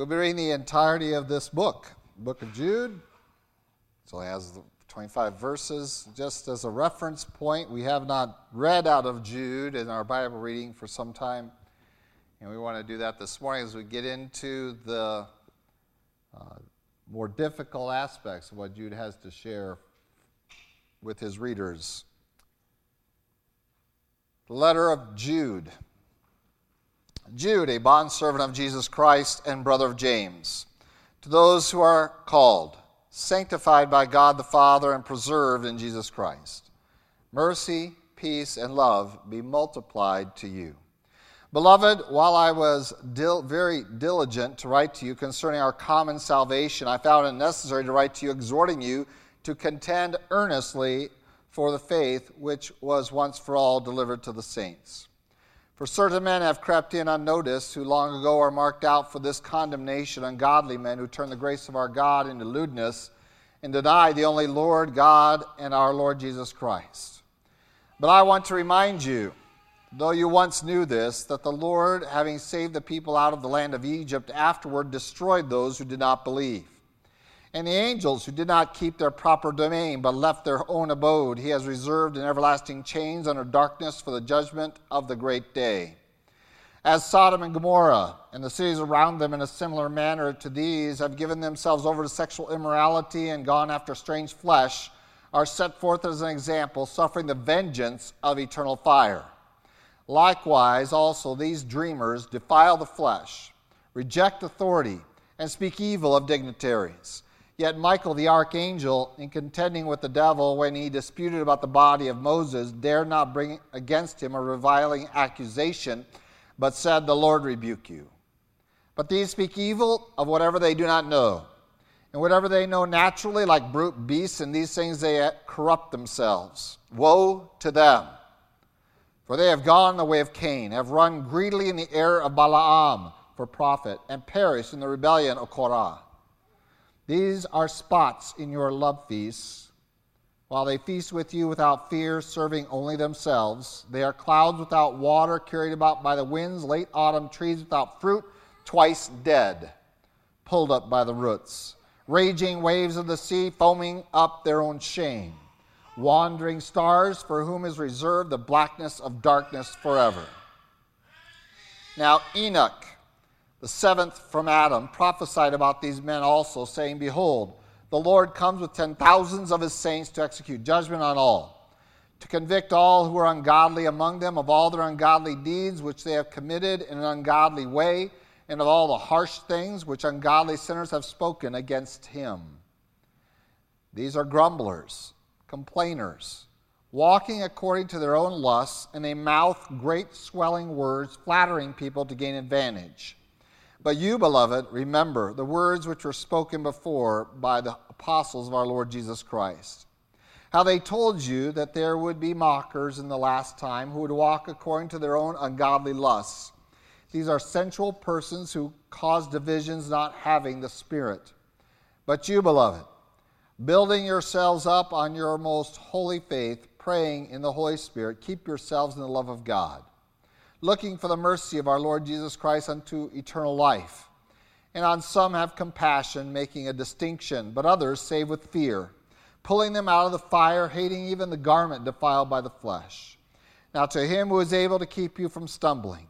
We'll be reading the entirety of this book, Book of Jude. So It has 25 verses. Just as a reference point, we have not read out of Jude in our Bible reading for some time. And we want to do that this morning as we get into the uh, more difficult aspects of what Jude has to share with his readers. The letter of Jude. Jude, a bondservant of Jesus Christ and brother of James, to those who are called, sanctified by God the Father, and preserved in Jesus Christ. Mercy, peace, and love be multiplied to you. Beloved, while I was dil- very diligent to write to you concerning our common salvation, I found it necessary to write to you, exhorting you to contend earnestly for the faith which was once for all delivered to the saints. For certain men have crept in unnoticed, who long ago are marked out for this condemnation, ungodly men who turn the grace of our God into lewdness and deny the only Lord God and our Lord Jesus Christ. But I want to remind you, though you once knew this, that the Lord, having saved the people out of the land of Egypt, afterward destroyed those who did not believe. And the angels who did not keep their proper domain, but left their own abode, he has reserved in everlasting chains under darkness for the judgment of the great day. As Sodom and Gomorrah and the cities around them, in a similar manner to these, have given themselves over to sexual immorality and gone after strange flesh, are set forth as an example, suffering the vengeance of eternal fire. Likewise, also, these dreamers defile the flesh, reject authority, and speak evil of dignitaries. Yet Michael the archangel, in contending with the devil when he disputed about the body of Moses, dared not bring against him a reviling accusation, but said, The Lord rebuke you. But these speak evil of whatever they do not know. And whatever they know naturally, like brute beasts, in these things they corrupt themselves. Woe to them! For they have gone the way of Cain, have run greedily in the error of Balaam for profit, and perished in the rebellion of Korah. These are spots in your love feasts. While they feast with you without fear, serving only themselves, they are clouds without water, carried about by the winds, late autumn trees without fruit, twice dead, pulled up by the roots, raging waves of the sea, foaming up their own shame, wandering stars for whom is reserved the blackness of darkness forever. Now, Enoch the seventh from Adam, prophesied about these men also, saying, Behold, the Lord comes with ten thousands of his saints to execute judgment on all, to convict all who are ungodly among them of all their ungodly deeds which they have committed in an ungodly way, and of all the harsh things which ungodly sinners have spoken against him. These are grumblers, complainers, walking according to their own lusts, and they mouth great swelling words, flattering people to gain advantage. But you, beloved, remember the words which were spoken before by the apostles of our Lord Jesus Christ. How they told you that there would be mockers in the last time who would walk according to their own ungodly lusts. These are sensual persons who cause divisions, not having the Spirit. But you, beloved, building yourselves up on your most holy faith, praying in the Holy Spirit, keep yourselves in the love of God looking for the mercy of our Lord Jesus Christ unto eternal life. And on some have compassion, making a distinction, but others save with fear, pulling them out of the fire, hating even the garment defiled by the flesh. Now, to him who is able to keep you from stumbling,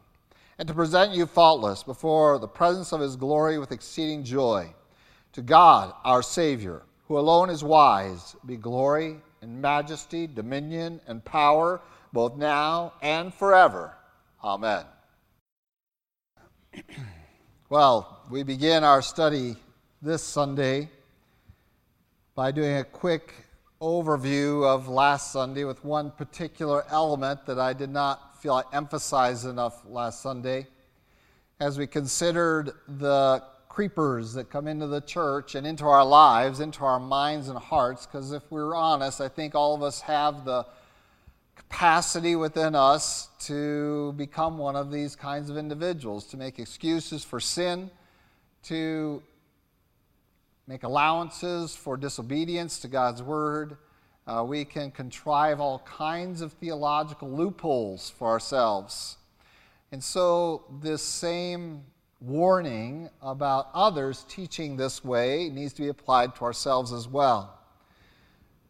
and to present you faultless before the presence of his glory with exceeding joy, to God our Savior, who alone is wise, be glory and majesty, dominion and power, both now and forever. Amen. Well, we begin our study this Sunday by doing a quick overview of last Sunday with one particular element that I did not feel I emphasized enough last Sunday. As we considered the creepers that come into the church and into our lives, into our minds and hearts, because if we're honest, I think all of us have the capacity within us to become one of these kinds of individuals, to make excuses for sin, to make allowances for disobedience to God's word. Uh, we can contrive all kinds of theological loopholes for ourselves. And so, this same warning about others teaching this way needs to be applied to ourselves as well.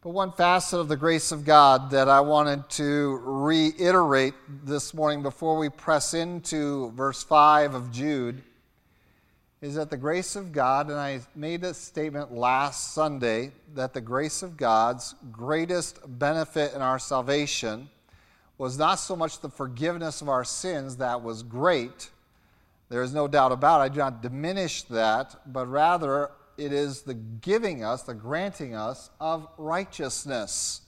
But one facet of the grace of God that I wanted to reiterate this morning before we press into verse 5 of Jude is that the grace of God, and I made this statement last Sunday, that the grace of God's greatest benefit in our salvation was not so much the forgiveness of our sins, that was great. There is no doubt about it. I do not diminish that, but rather it is the giving us, the granting us of righteousness.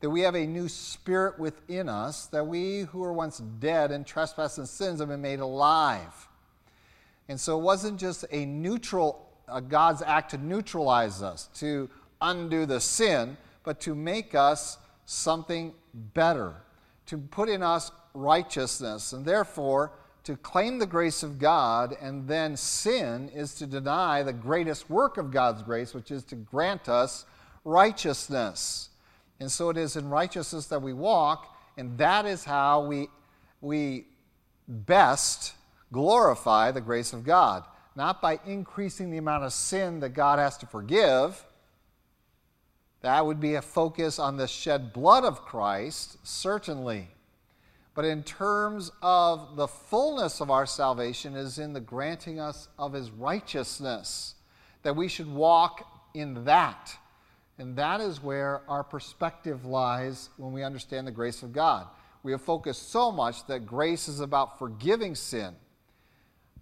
That we have a new spirit within us, that we who were once dead in trespass and sins have been made alive. And so it wasn't just a neutral, a God's act to neutralize us, to undo the sin, but to make us something better, to put in us righteousness. And therefore, to claim the grace of God and then sin is to deny the greatest work of God's grace, which is to grant us righteousness. And so it is in righteousness that we walk, and that is how we, we best glorify the grace of God. Not by increasing the amount of sin that God has to forgive. That would be a focus on the shed blood of Christ, certainly. But in terms of the fullness of our salvation is in the granting us of his righteousness, that we should walk in that. And that is where our perspective lies when we understand the grace of God. We have focused so much that grace is about forgiving sin.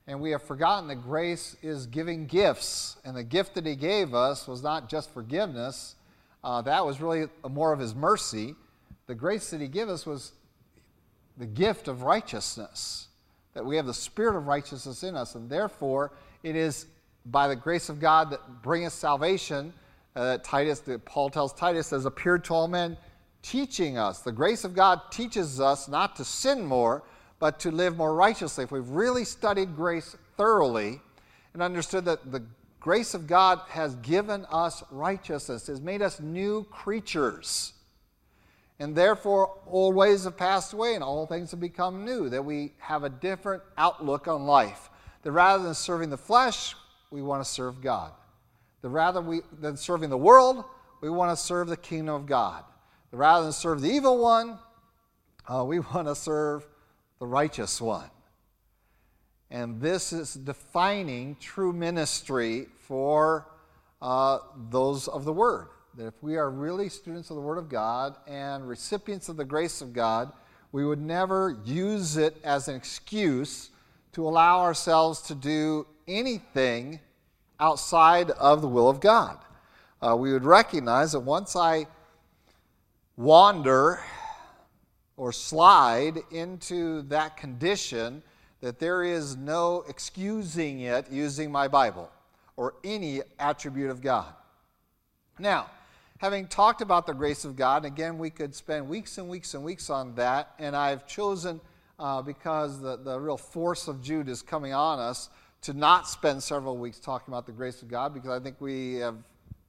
And we have forgotten that grace is giving gifts. And the gift that he gave us was not just forgiveness, uh, that was really more of his mercy. The grace that he gave us was the gift of righteousness, that we have the spirit of righteousness in us, and therefore it is by the grace of God that bringeth salvation. Uh, that Titus, that Paul tells Titus, has appeared to all men, teaching us. The grace of God teaches us not to sin more, but to live more righteously. If we've really studied grace thoroughly and understood that the grace of God has given us righteousness, has made us new creatures and therefore old ways have passed away and all things have become new, that we have a different outlook on life. That rather than serving the flesh, we want to serve God. That rather we, than serving the world, we want to serve the kingdom of God. That rather than serve the evil one, uh, we want to serve the righteous one. And this is defining true ministry for uh, those of the Word that if we are really students of the Word of God and recipients of the grace of God, we would never use it as an excuse to allow ourselves to do anything outside of the will of God. Uh, we would recognize that once I wander or slide into that condition, that there is no excusing it using my Bible or any attribute of God. Now, having talked about the grace of God, again, we could spend weeks and weeks and weeks on that, and I've chosen, uh, because the, the real force of Jude is coming on us, to not spend several weeks talking about the grace of God, because I think we have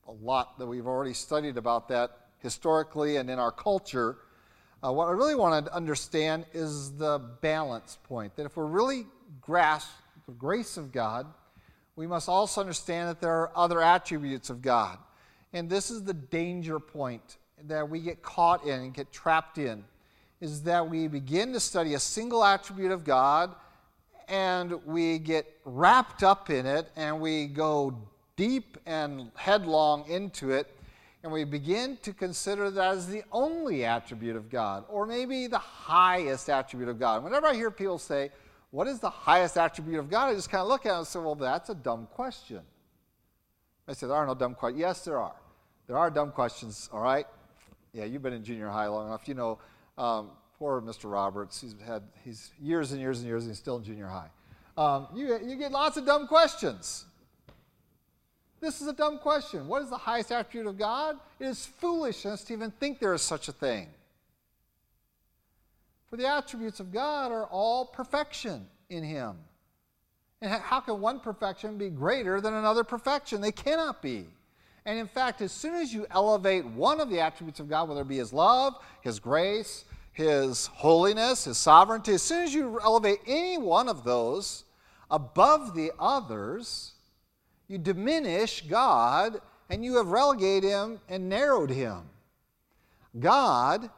a lot that we've already studied about that historically and in our culture. Uh, what I really want to understand is the balance point that if we're really grasp the grace of God, we must also understand that there are other attributes of God. And this is the danger point that we get caught in and get trapped in is that we begin to study a single attribute of God and we get wrapped up in it and we go deep and headlong into it and we begin to consider that as the only attribute of God or maybe the highest attribute of God. Whenever I hear people say, What is the highest attribute of God? I just kind of look at it and say, Well, that's a dumb question. I say, There are no dumb questions. Yes, there are. There are dumb questions, all right? Yeah, you've been in junior high long enough. You know, um, poor Mr. Roberts, he's had he's years and years and years, and he's still in junior high. Um, you, you get lots of dumb questions. This is a dumb question. What is the highest attribute of God? It is foolishness to even think there is such a thing. For the attributes of God are all perfection in Him. And how can one perfection be greater than another perfection? They cannot be. And in fact, as soon as you elevate one of the attributes of God, whether it be His love, His grace, His holiness, His sovereignty, as soon as you elevate any one of those above the others, you diminish God and you have relegated him and narrowed him. God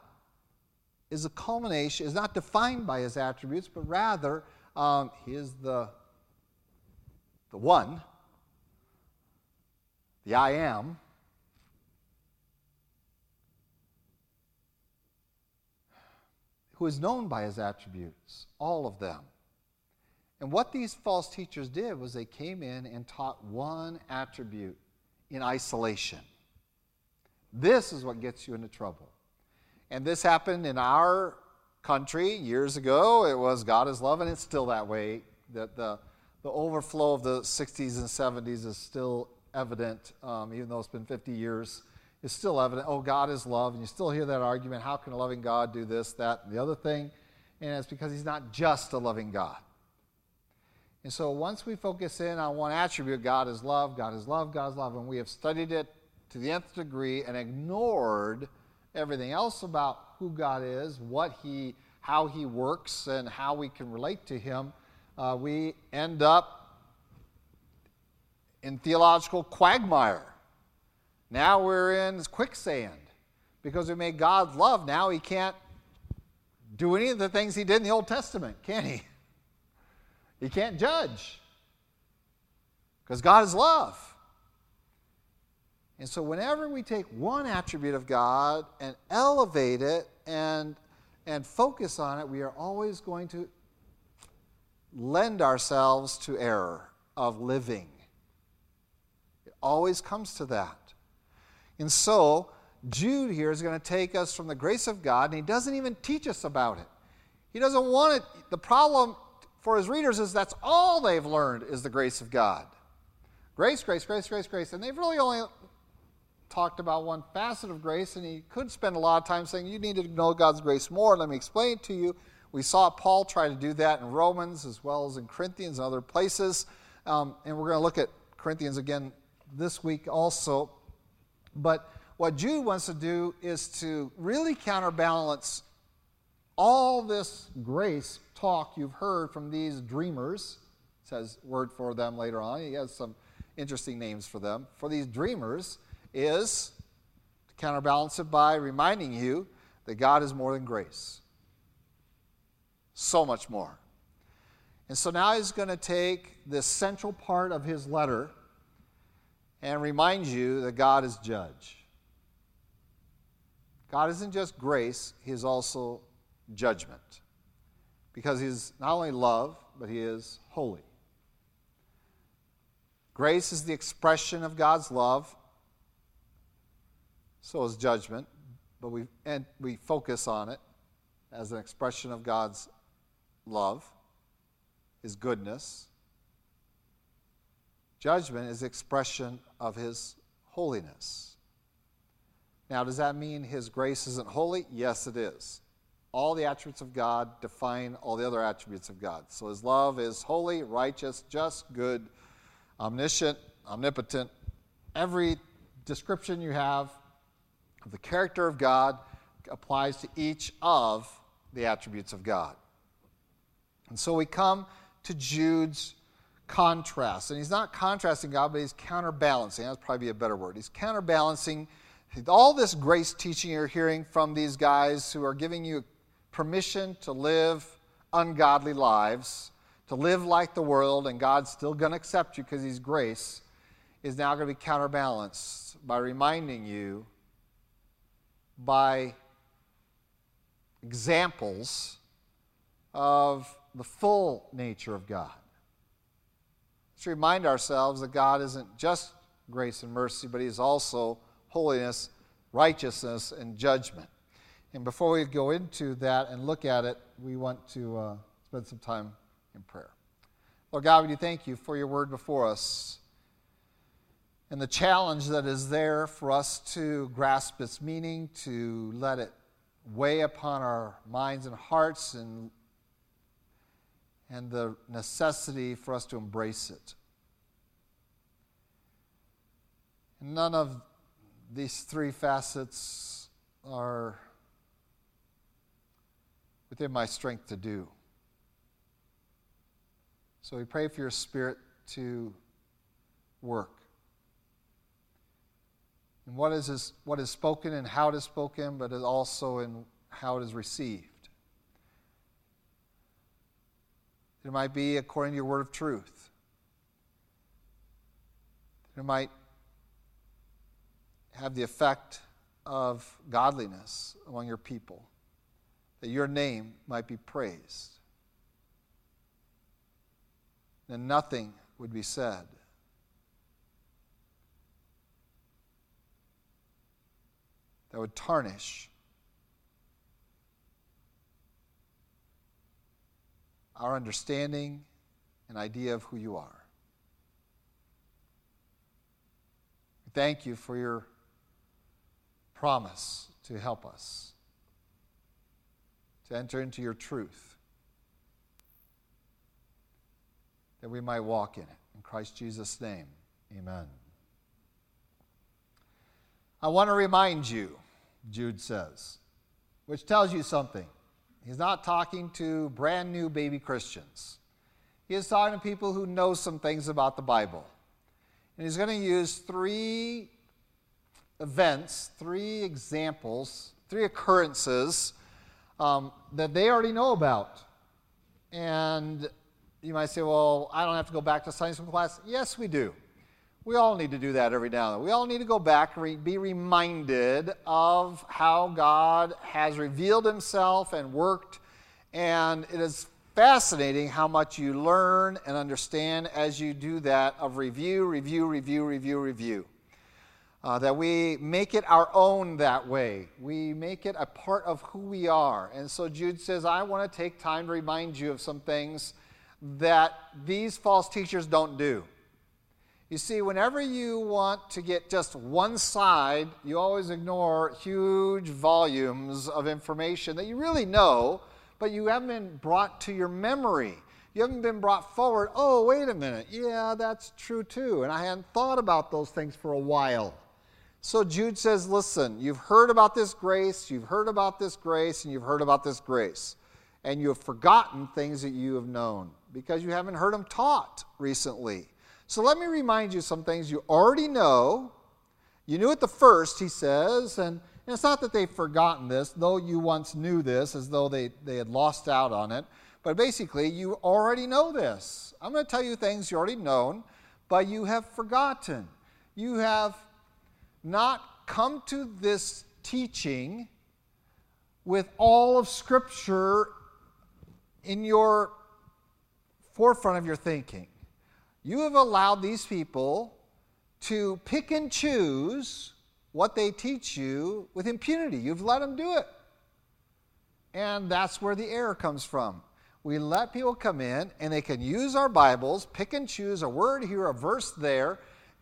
is a culmination, is not defined by his attributes, but rather um, he is the, the one, the I am. Who is known by his attributes, all of them. And what these false teachers did was they came in and taught one attribute in isolation. This is what gets you into trouble. And this happened in our country years ago. It was God is love, and it's still that way. That the, the overflow of the 60s and 70s is still evident, um, even though it's been 50 years. It's still evident. Oh, God is love. And you still hear that argument how can a loving God do this, that, and the other thing? And it's because He's not just a loving God. And so once we focus in on one attribute, God is love, God is love, God is love, and we have studied it to the nth degree and ignored everything else about who God is, what He, how He works, and how we can relate to Him, uh, we end up in theological quagmire. Now we're in quicksand because we made God love. Now He can't do any of the things He did in the Old Testament, can He? He can't judge because God is love. And so, whenever we take one attribute of God and elevate it and, and focus on it, we are always going to lend ourselves to error of living. Always comes to that. And so, Jude here is going to take us from the grace of God, and he doesn't even teach us about it. He doesn't want it. The problem for his readers is that's all they've learned is the grace of God. Grace, grace, grace, grace, grace. And they've really only talked about one facet of grace, and he could spend a lot of time saying, You need to know God's grace more. Let me explain it to you. We saw Paul try to do that in Romans as well as in Corinthians and other places. Um, and we're going to look at Corinthians again this week also. But what Jude wants to do is to really counterbalance all this grace talk you've heard from these dreamers, says word for them later on. He has some interesting names for them. For these dreamers is to counterbalance it by reminding you that God is more than grace. So much more. And so now he's going to take this central part of his letter and remind you that God is judge. God isn't just grace, he is also judgment because he's not only love, but he is holy. Grace is the expression of God's love, so is judgment, but we, and we focus on it as an expression of God's love, his goodness. Judgment is expression of his holiness. Now, does that mean his grace isn't holy? Yes, it is all the attributes of God define all the other attributes of God. So his love is holy, righteous, just, good, omniscient, omnipotent. Every description you have of the character of God applies to each of the attributes of God. And so we come to Jude's contrast. And he's not contrasting God, but he's counterbalancing. That's probably a better word. He's counterbalancing all this grace teaching you're hearing from these guys who are giving you permission to live ungodly lives, to live like the world, and God's still going to accept you because He's grace, is now going to be counterbalanced by reminding you by examples of the full nature of God. Let's remind ourselves that God isn't just grace and mercy, but He's also holiness, righteousness, and judgment. And before we go into that and look at it, we want to uh, spend some time in prayer. Lord God, we do thank you for your word before us and the challenge that is there for us to grasp its meaning, to let it weigh upon our minds and hearts, and, and the necessity for us to embrace it. None of these three facets are within my strength to do. So we pray for your Spirit to work. And what is, what is spoken and how it is spoken, but also in how it is received. It might be according to your word of truth. It might have the effect of godliness among your people, that your name might be praised. And nothing would be said that would tarnish our understanding and idea of who you are. Thank you for your promise to help us to enter into your truth, that we might walk in it. In Christ Jesus' name, amen. I want to remind you, Jude says, which tells you something. He's not talking to brand new baby Christians. He is talking to people who know some things about the Bible. And he's going to use three events, three examples, three occurrences um, that they already know about. And you might say, well, I don't have to go back to school class. Yes, we do. We all need to do that every now and then. We all need to go back and be reminded of how God has revealed himself and worked. And it is fascinating how much you learn and understand as you do that of review, review, review, review, review. Uh, that we make it our own that way. We make it a part of who we are. And so Jude says, I want to take time to remind you of some things that these false teachers don't do. You see, whenever you want to get just one side, you always ignore huge volumes of information that you really know, but you haven't been brought to your memory. You haven't been brought forward. Oh, wait a minute. Yeah, that's true too. And I hadn't thought about those things for a while. So Jude says, listen, you've heard about this grace, you've heard about this grace, and you've heard about this grace. And you have forgotten things that you have known because you haven't heard them taught recently. So let me remind you some things you already know. You knew it the first, he says, and, and it's not that they've forgotten this, though you once knew this as though they, they had lost out on it. But basically, you already know this. I'm going to tell you things you already known, but you have forgotten. You have not come to this teaching with all of Scripture in your forefront of your thinking. You have allowed these people to pick and choose what they teach you with impunity. You've let them do it. And that's where the error comes from. We let people come in and they can use our Bibles, pick and choose a word here, a verse there,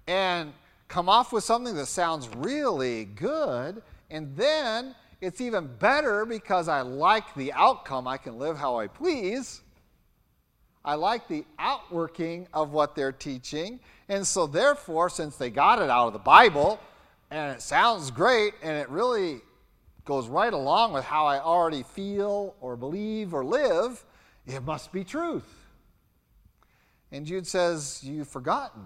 and come off with something that sounds really good, and then it's even better because I like the outcome. I can live how I please. I like the outworking of what they're teaching. And so, therefore, since they got it out of the Bible, and it sounds great, and it really goes right along with how I already feel or believe or live, it must be truth. And Jude says, You've forgotten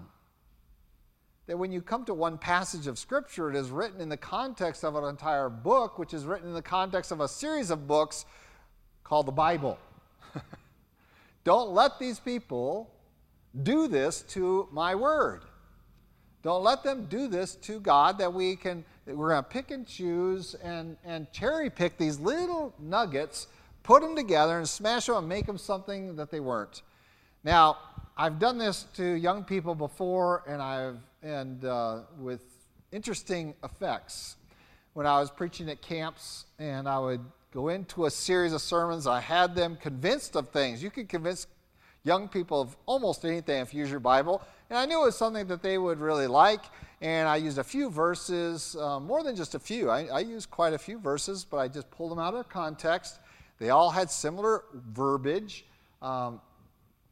that when you come to one passage of Scripture, it is written in the context of an entire book, which is written in the context of a series of books called the Bible. Don't let these people do this to my word. Don't let them do this to God that we can, we're going to pick and choose and, and cherry pick these little nuggets, put them together and smash them and make them something that they weren't. Now, I've done this to young people before, and I've and uh, with interesting effects. When I was preaching at camps, and I would go into a series of sermons, I had them convinced of things. You can convince young people of almost anything if you use your Bible, and I knew it was something that they would really like. And I used a few verses, uh, more than just a few. I, I used quite a few verses, but I just pulled them out of context. They all had similar verbiage. Um,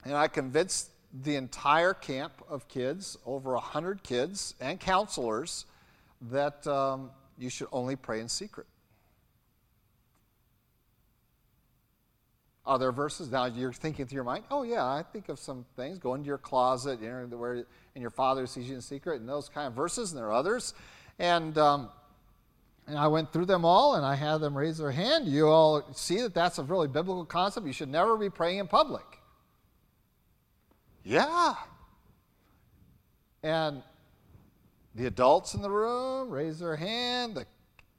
and I convinced the entire camp of kids, over 100 kids and counselors, that um, you should only pray in secret. Are there verses? Now you're thinking through your mind, oh, yeah, I think of some things. Go into your closet, you know, where, and your father sees you in secret, and those kind of verses, and there are others. And, um, and I went through them all, and I had them raise their hand. You all see that that's a really biblical concept. You should never be praying in public. Yeah. And the adults in the room raised their hand. The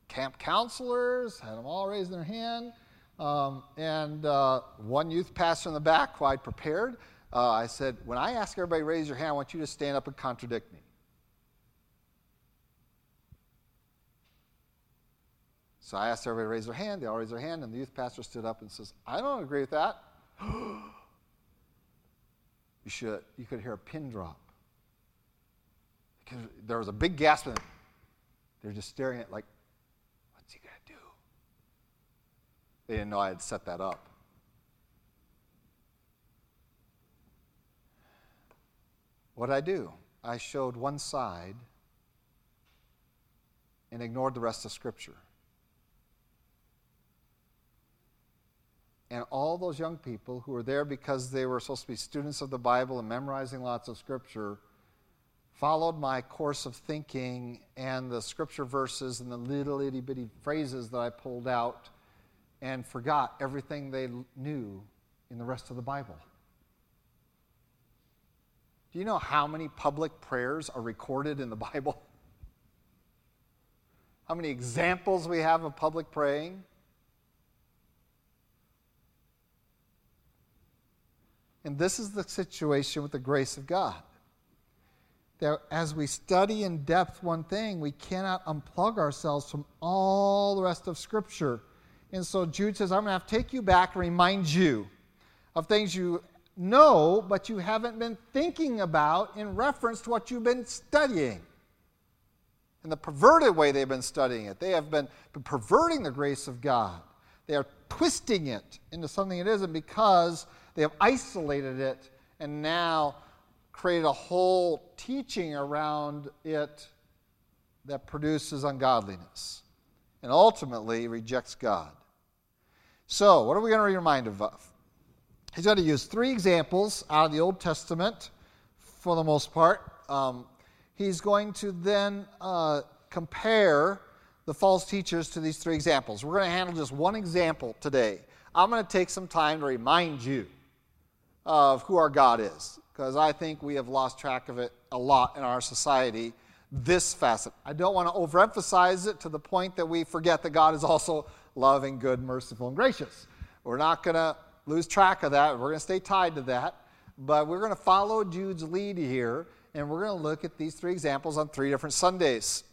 camp counselors had them all raise their hand. Um, and uh, one youth pastor in the back, quite prepared, uh, I said, When I ask everybody raise your hand, I want you to stand up and contradict me. So I asked everybody to raise their hand. They all raised their hand, and the youth pastor stood up and says, I don't agree with that. you should. You could hear a pin drop. Because there was a big gasp, and they're just staring at like, what's he going to do? They didn't know I had set that up. What did I do? I showed one side and ignored the rest of Scripture. And all those young people who were there because they were supposed to be students of the Bible and memorizing lots of Scripture followed my course of thinking and the Scripture verses and the little itty bitty phrases that I pulled out and forgot everything they knew in the rest of the Bible. Do you know how many public prayers are recorded in the Bible? How many examples we have of public praying? And this is the situation with the grace of God. That as we study in depth one thing, we cannot unplug ourselves from all the rest of Scripture. And so Jude says, I'm going to have to take you back and remind you of things you know, but you haven't been thinking about in reference to what you've been studying. In the perverted way they've been studying it, they have been perverting the grace of God. They are twisting it into something it isn't because they have isolated it and now created a whole teaching around it that produces ungodliness and ultimately rejects God. So, what are we going to be reminded of? He's going to use three examples out of the Old Testament for the most part. Um, he's going to then uh, compare the false teachers to these three examples. We're going to handle just one example today. I'm going to take some time to remind you of who our God is, because I think we have lost track of it a lot in our society this facet. I don't want to overemphasize it to the point that we forget that God is also loving, good, merciful, and gracious. We're not going to lose track of that. We're going to stay tied to that. But we're going to follow Jude's lead here, and we're going to look at these three examples on three different Sundays.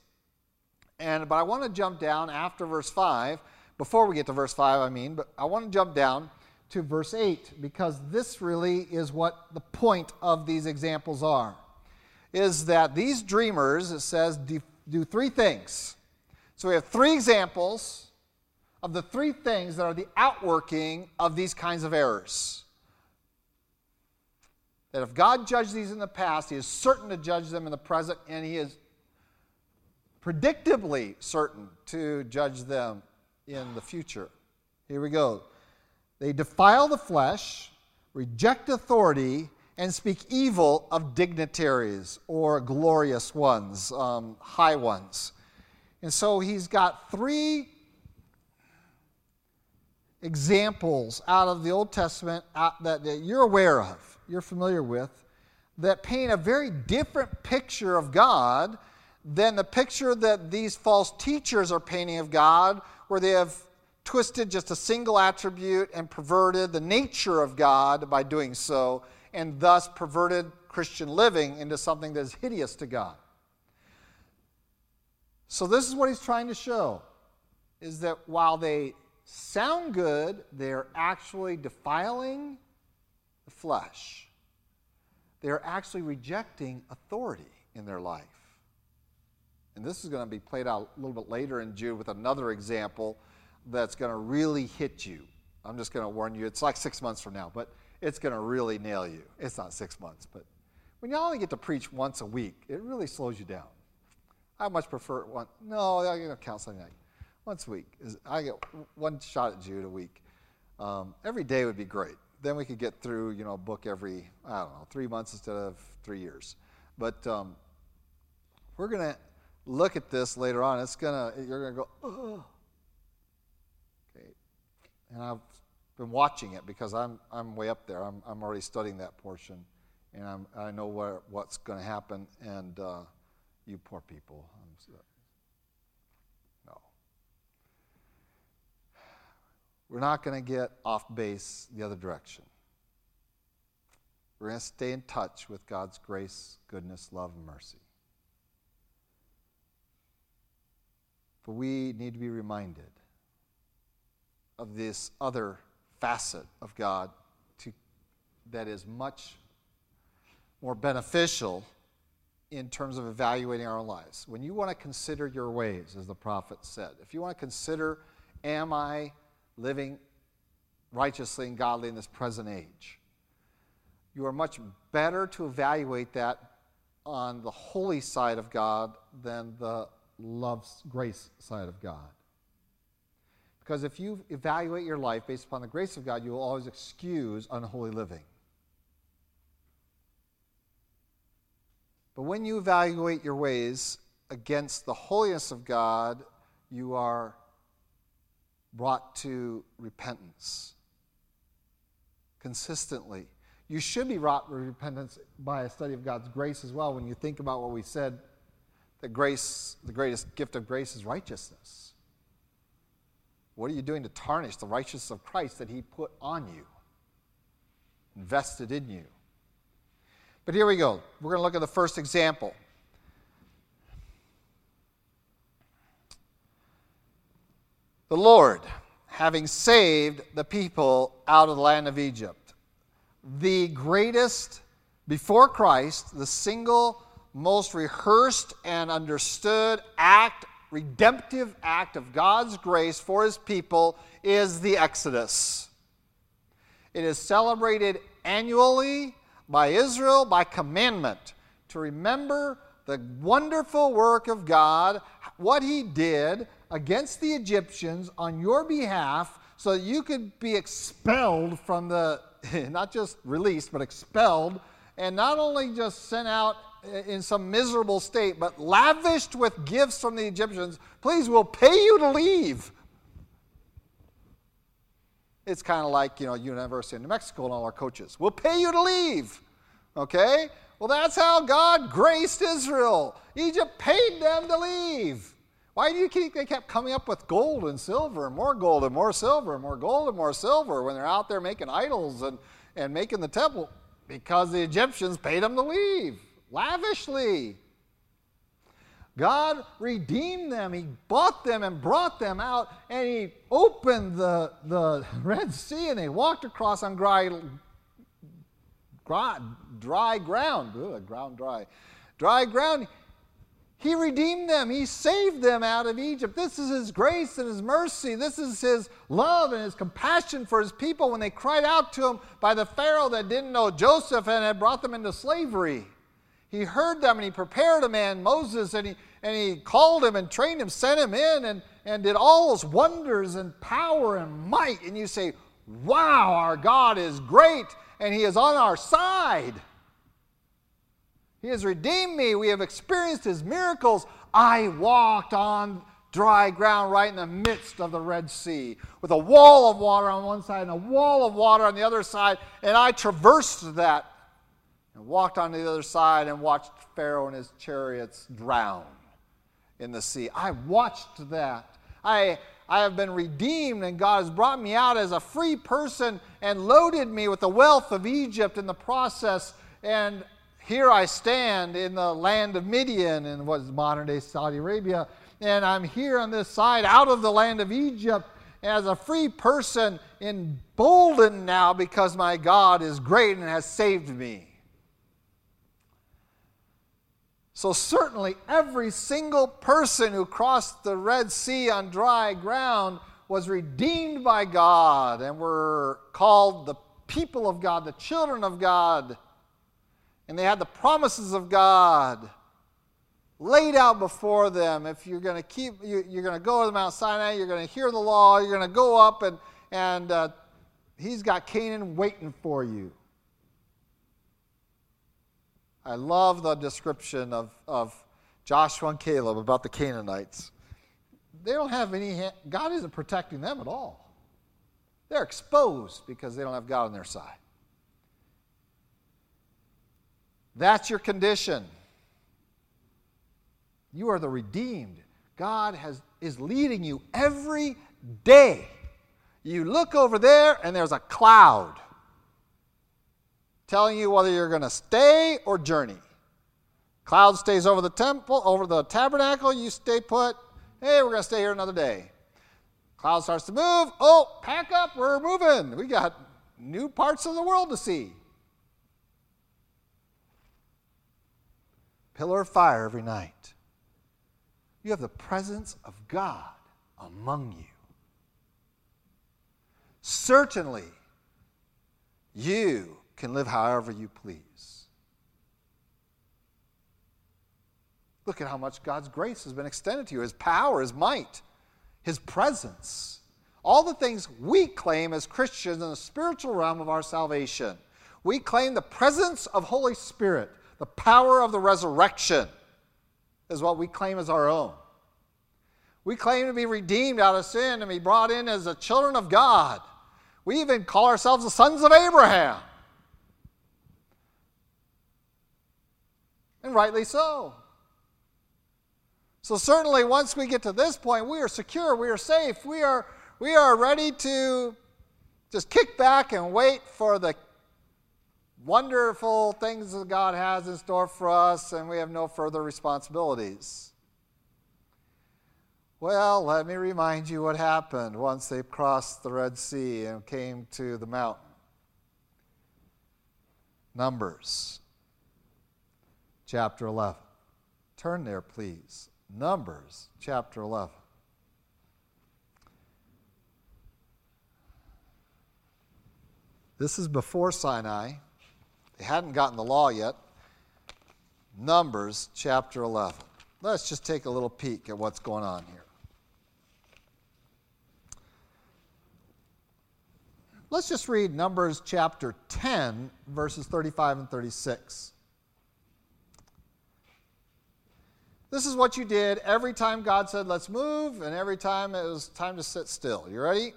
And but I want to jump down after verse 5, before we get to verse 5, I mean, but I want to jump down to verse 8 because this really is what the point of these examples are is that these dreamers, it says, do three things. So we have three examples of the three things that are the outworking of these kinds of errors. That if God judged these in the past, He is certain to judge them in the present, and He is predictably certain to judge them in the future. Here we go. They defile the flesh, reject authority, and speak evil of dignitaries or glorious ones, um, high ones. And so he's got three examples out of the Old Testament uh, that, that you're aware of, you're familiar with, that paint a very different picture of God than the picture that these false teachers are painting of God, where they have twisted just a single attribute and perverted the nature of God by doing so and thus perverted Christian living into something that is hideous to God. So this is what he's trying to show is that while they sound good, they're actually defiling the flesh. They're actually rejecting authority in their life. And this is going to be played out a little bit later in Jude with another example that's going to really hit you. I'm just going to warn you. It's like six months from now, but it's going to really nail you. It's not six months, but when you only get to preach once a week, it really slows you down. I much prefer one. No, you know, count something like once a week. I get one shot at Jude a week. Um, every day would be great. Then we could get through, you know, a book every, I don't know, three months instead of three years. But um, we're going to look at this later on. It's going to, you're going to go, oh. Okay. And I've been watching it because I'm, I'm way up there. I'm, I'm already studying that portion. And I'm, I know where, what's going to happen. And uh, you poor people. no. We're not going to get off base the other direction. We're going to stay in touch with God's grace, goodness, love, and mercy. But we need to be reminded of this other facet of God to, that is much more beneficial in terms of evaluating our lives. When you want to consider your ways, as the prophet said, if you want to consider, am I living righteously and godly in this present age? You are much better to evaluate that on the holy side of God than the love, grace side of God. Because if you evaluate your life based upon the grace of God, you will always excuse unholy living. But when you evaluate your ways against the holiness of God, you are brought to repentance consistently. You should be brought to repentance by a study of God's grace as well when you think about what we said that grace, the greatest gift of grace is righteousness. What are you doing to tarnish the righteousness of Christ that He put on you, invested in you? But here we go. We're going to look at the first example. The Lord, having saved the people out of the land of Egypt, the greatest before Christ, the single most rehearsed and understood act redemptive act of God's grace for his people is the Exodus. It is celebrated annually by Israel by commandment to remember the wonderful work of God, what he did against the Egyptians on your behalf so that you could be expelled from the, not just released, but expelled, and not only just sent out in some miserable state, but lavished with gifts from the Egyptians, please, we'll pay you to leave. It's kind of like, you know, University of New Mexico and all our coaches. We'll pay you to leave. Okay? Well, that's how God graced Israel. Egypt paid them to leave. Why do you keep, they kept coming up with gold and silver and more gold and more silver and more gold and more silver when they're out there making idols and, and making the temple? Because the Egyptians paid them to leave lavishly. God redeemed them. He bought them and brought them out, and He opened the, the Red Sea, and they walked across on dry, dry, dry ground. Ugh, ground dry. Dry ground. He redeemed them. He saved them out of Egypt. This is His grace and His mercy. This is His love and His compassion for His people when they cried out to Him by the Pharaoh that didn't know Joseph and had brought them into slavery he heard them and he prepared a man, Moses, and he, and he called him and trained him, sent him in, and, and did all those wonders and power and might. And you say, Wow, our God is great and he is on our side. He has redeemed me. We have experienced his miracles. I walked on dry ground right in the midst of the Red Sea with a wall of water on one side and a wall of water on the other side, and I traversed that and walked on the other side and watched Pharaoh and his chariots drown in the sea. I watched that. I, I have been redeemed, and God has brought me out as a free person and loaded me with the wealth of Egypt in the process. And here I stand in the land of Midian in what is modern day Saudi Arabia. And I'm here on this side out of the land of Egypt as a free person, emboldened now because my God is great and has saved me. So, certainly, every single person who crossed the Red Sea on dry ground was redeemed by God and were called the people of God, the children of God. And they had the promises of God laid out before them. If you're going to keep, you, are going to go to the Mount Sinai, you're going to hear the law, you're going to go up and, and uh, He's got Canaan waiting for you. I love the description of, of Joshua and Caleb about the Canaanites. They don't have any, God isn't protecting them at all. They're exposed because they don't have God on their side. That's your condition. You are the redeemed. God has, is leading you every day. You look over there and there's a cloud telling you whether you're going to stay or journey. Cloud stays over the temple, over the tabernacle, you stay put. Hey, we're going to stay here another day. Cloud starts to move. Oh, pack up, we're moving. We got new parts of the world to see. Pillar of fire every night. You have the presence of God among you. Certainly, you can live however you please. Look at how much God's grace has been extended to you His power, His might, His presence. All the things we claim as Christians in the spiritual realm of our salvation. We claim the presence of Holy Spirit, the power of the resurrection is what we claim as our own. We claim to be redeemed out of sin and be brought in as the children of God. We even call ourselves the sons of Abraham. And rightly so. So, certainly, once we get to this point, we are secure, we are safe, we are, we are ready to just kick back and wait for the wonderful things that God has in store for us, and we have no further responsibilities. Well, let me remind you what happened once they crossed the Red Sea and came to the mountain. Numbers chapter 11. Turn there, please. Numbers chapter 11. This is before Sinai. They hadn't gotten the law yet. Numbers chapter 11. Let's just take a little peek at what's going on here. Let's just read Numbers chapter 10, verses 35 and 36. This is what you did every time God said, let's move, and every time it was time to sit still. You ready?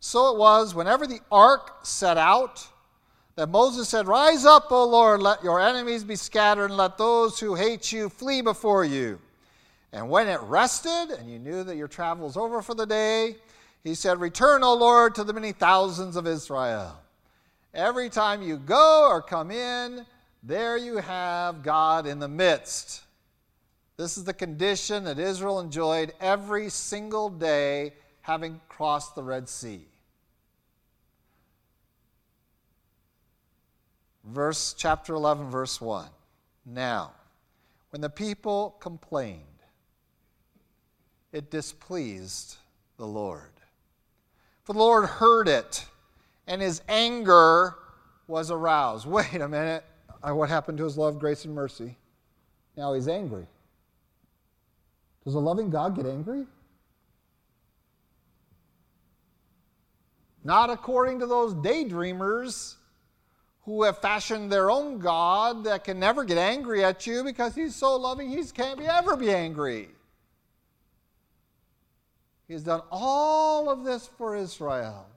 So it was whenever the ark set out that Moses said, Rise up, O Lord, let your enemies be scattered, and let those who hate you flee before you. And when it rested, and you knew that your travel was over for the day, he said, Return, O Lord, to the many thousands of Israel. Every time you go or come in, there you have God in the midst. This is the condition that Israel enjoyed every single day having crossed the Red Sea. Verse chapter 11 verse 1. Now, when the people complained, it displeased the Lord. For the Lord heard it, and his anger was aroused. Wait a minute. What happened to his love, grace, and mercy? Now he's angry. Does a loving God get angry? Not according to those daydreamers who have fashioned their own God that can never get angry at you because he's so loving he can't be, ever be angry. He has done all of this for Israel.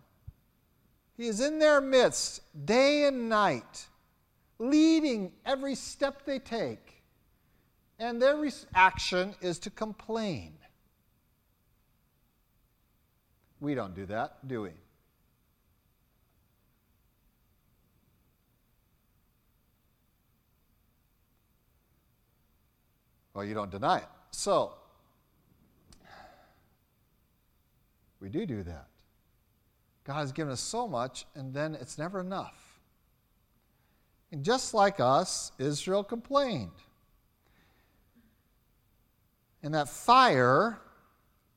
He is in their midst day and night, leading every step they take. And their action is to complain. We don't do that, do we? Well, you don't deny it. So, We do do that. God has given us so much, and then it's never enough. And just like us, Israel complained. And that fire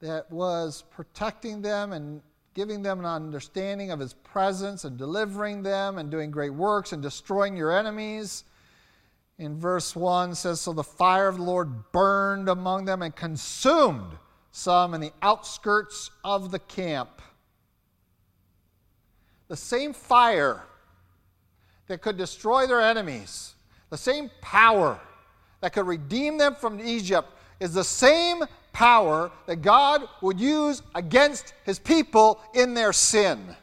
that was protecting them and giving them an understanding of his presence and delivering them and doing great works and destroying your enemies. In verse 1 says, So the fire of the Lord burned among them and consumed some in the outskirts of the camp. the same fire that could destroy their enemies, the same power that could redeem them from Egypt, is the same power that God would use against his people in their sin.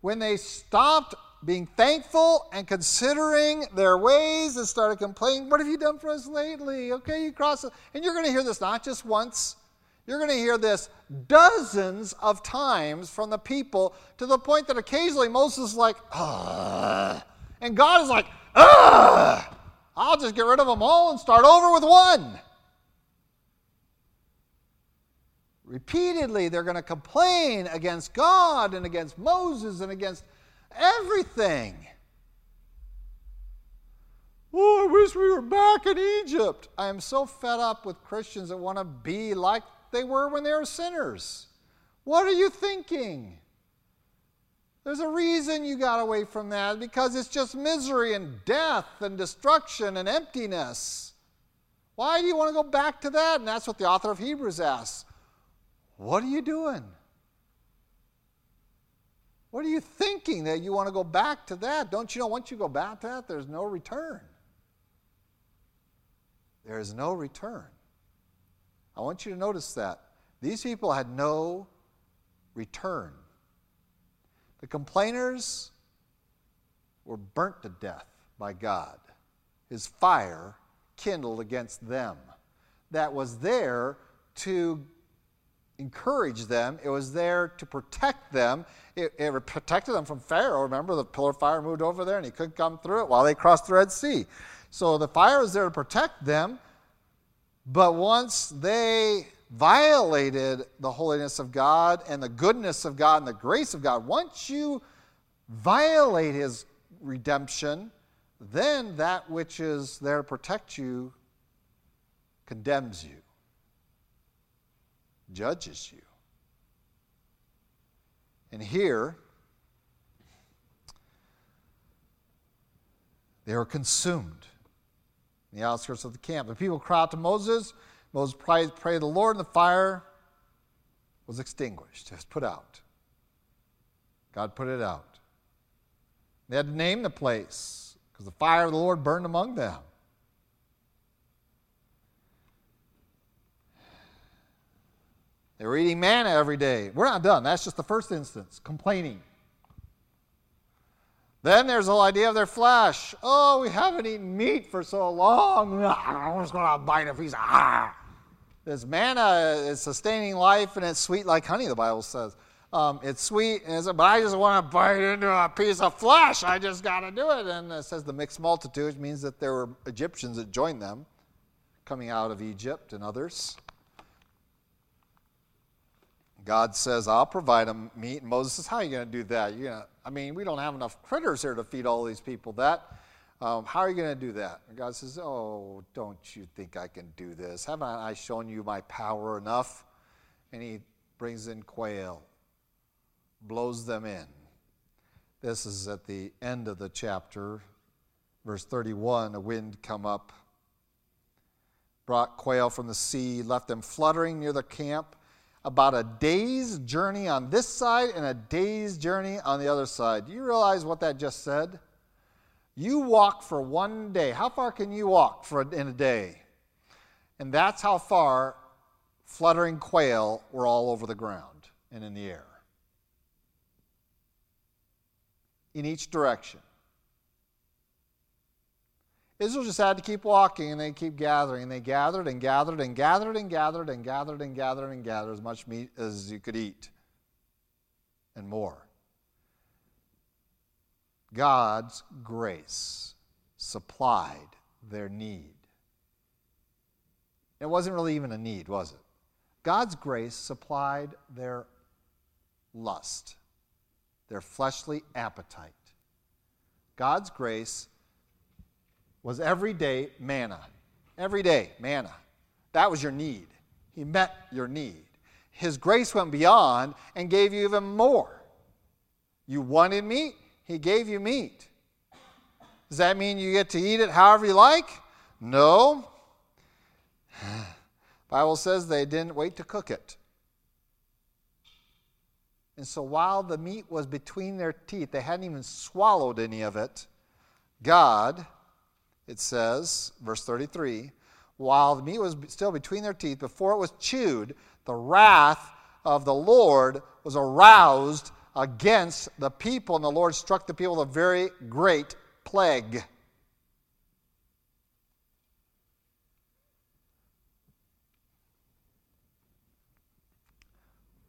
When they stopped being thankful and considering their ways and started complaining, What have you done for us lately? Okay, you cross. And you're going to hear this not just once, you're going to hear this dozens of times from the people to the point that occasionally Moses is like, Ugh. And God is like, Ugh. I'll just get rid of them all and start over with one. Repeatedly, they're going to complain against God and against Moses and against everything. Oh, I wish we were back in Egypt. I am so fed up with Christians that want to be like they were when they were sinners. What are you thinking? There's a reason you got away from that because it's just misery and death and destruction and emptiness. Why do you want to go back to that? And that's what the author of Hebrews asks. What are you doing? What are you thinking that you want to go back to that? Don't you know once you go back to that, there's no return? There is no return. I want you to notice that. These people had no return. The complainers were burnt to death by God. His fire kindled against them. That was there to encourage them, it was there to protect them. It, it, protected them from Pharaoh. Remember, the pillar of fire moved over there and he couldn't come through it while they crossed the Red Sea. So the fire was there to protect them. But once they violated the holiness of God and the goodness of God and the grace of God, once you violate his redemption, then that which is there to protect you condemns you judges you. And here, they were consumed in the outskirts of the camp. The people cried out to Moses. Moses prayed, prayed to the Lord, and the fire was extinguished, it was put out. God put it out. They had to name the place because the fire of the Lord burned among them. They were eating manna every day. We're not done. That's just the first instance complaining. Then there's the whole idea of their flesh. Oh, we haven't eaten meat for so long. I'm just going to bite a piece of. Ah. This manna is sustaining life and it's sweet like honey, the Bible says. Um, it's sweet, it's, but I just want to bite into a piece of flesh. I just got to do it. And it says the mixed multitude means that there were Egyptians that joined them coming out of Egypt and others. God says, I'll provide them meat. And Moses says, How are you going to do that? You're gonna, I mean, we don't have enough critters here to feed all these people that. Um, how are you going to do that? And God says, Oh, don't you think I can do this? Haven't I shown you my power enough? And he brings in quail, blows them in. This is at the end of the chapter, verse 31. A wind come up, brought quail from the sea, left them fluttering near the camp about a day's journey on this side and a day's journey on the other side. Do you realize what that just said? You walk for one day. How far can you walk for in a day? And that's how far fluttering quail were all over the ground and in the air. In each direction. Israel just had to keep walking and they keep gathering. And they gathered and gathered and gathered and gathered and gathered and gathered and gathered as much meat as you could eat and more. God's grace supplied their need. It wasn't really even a need, was it? God's grace supplied their lust, their fleshly appetite. God's grace was every day manna. Every day, manna. That was your need. He met your need. His grace went beyond and gave you even more. You wanted meat, He gave you meat. Does that mean you get to eat it however you like? No. Bible says they didn't wait to cook it. And so while the meat was between their teeth, they hadn't even swallowed any of it. God, it says, verse 33, while the meat was still between their teeth, before it was chewed, the wrath of the Lord was aroused against the people, and the Lord struck the people with a very great plague.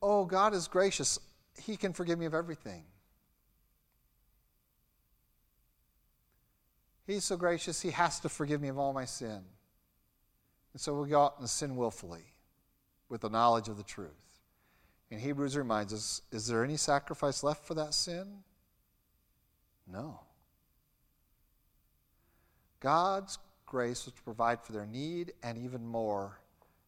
Oh, God is gracious. He can forgive me of everything. He's so gracious, He has to forgive me of all my sin. And so we go out and sin willfully with the knowledge of the truth. And Hebrews reminds us is there any sacrifice left for that sin? No. God's grace was to provide for their need and even more.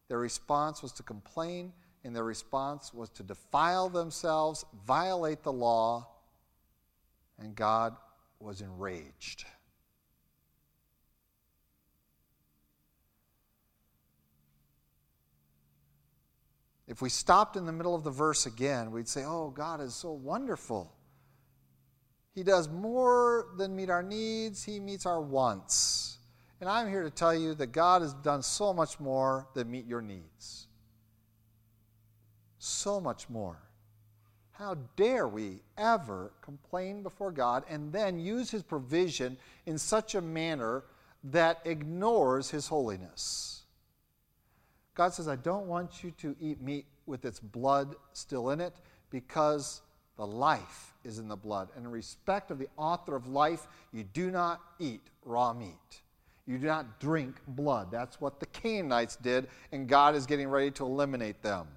Their response was to complain, and their response was to defile themselves, violate the law, and God was enraged. If we stopped in the middle of the verse again, we'd say, Oh, God is so wonderful. He does more than meet our needs, He meets our wants. And I'm here to tell you that God has done so much more than meet your needs. So much more. How dare we ever complain before God and then use His provision in such a manner that ignores His holiness? God says, I don't want you to eat meat with its blood still in it because the life is in the blood. And in respect of the author of life, you do not eat raw meat. You do not drink blood. That's what the Canaanites did, and God is getting ready to eliminate them.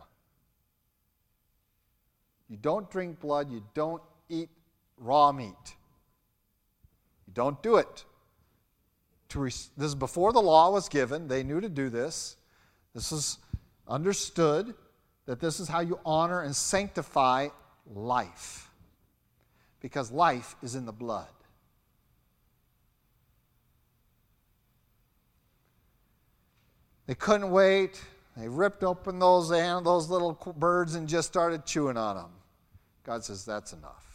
You don't drink blood, you don't eat raw meat. You don't do it. This is before the law was given. They knew to do this. This is understood that this is how you honor and sanctify life. Because life is in the blood. They couldn't wait. They ripped open those, those little birds and just started chewing on them. God says, That's enough.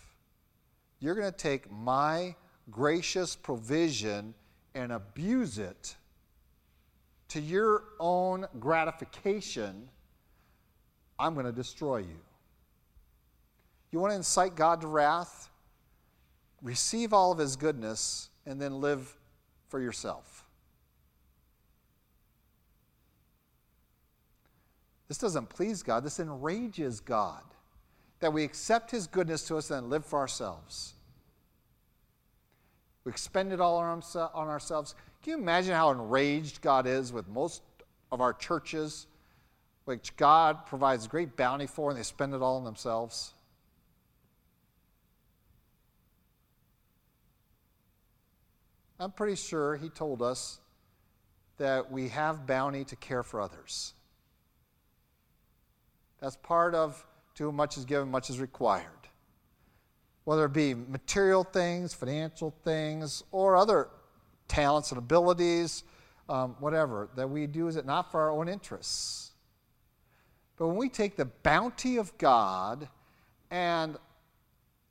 You're going to take my gracious provision and abuse it to your own gratification, I'm going to destroy you. You want to incite God to wrath? Receive all of his goodness and then live for yourself. This doesn't please God, this enrages God that we accept his goodness to us and then live for ourselves. We expend it all on ourselves. Can you imagine how enraged God is with most of our churches, which God provides great bounty for, and they spend it all on themselves? I'm pretty sure he told us that we have bounty to care for others. That's part of to whom much is given, much is required. Whether it be material things, financial things, or other talents and abilities, um, whatever, that we do is it not for our own interests. But when we take the bounty of God and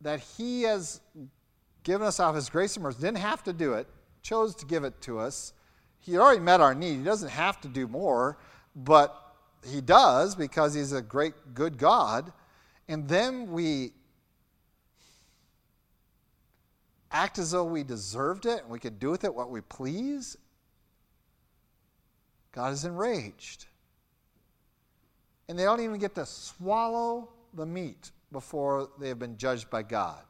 that He has given us out of His grace and mercy, didn't have to do it, chose to give it to us. He already met our need. He doesn't have to do more, but He does because He's a great, good God. And then we act as though we deserved it and we could do with it what we please, God is enraged. And they don't even get to swallow the meat before they have been judged by God.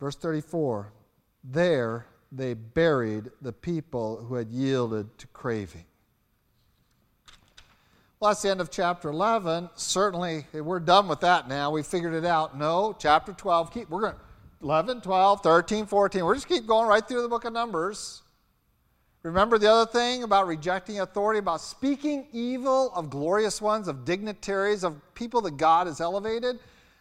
Verse 34 There they buried the people who had yielded to craving. Well, that's the end of chapter 11. Certainly, we're done with that now. We figured it out. No, chapter 12. Keep, we're going 11, 12, 13, 14. We're just keep going right through the book of Numbers. Remember the other thing about rejecting authority, about speaking evil of glorious ones, of dignitaries, of people that God has elevated?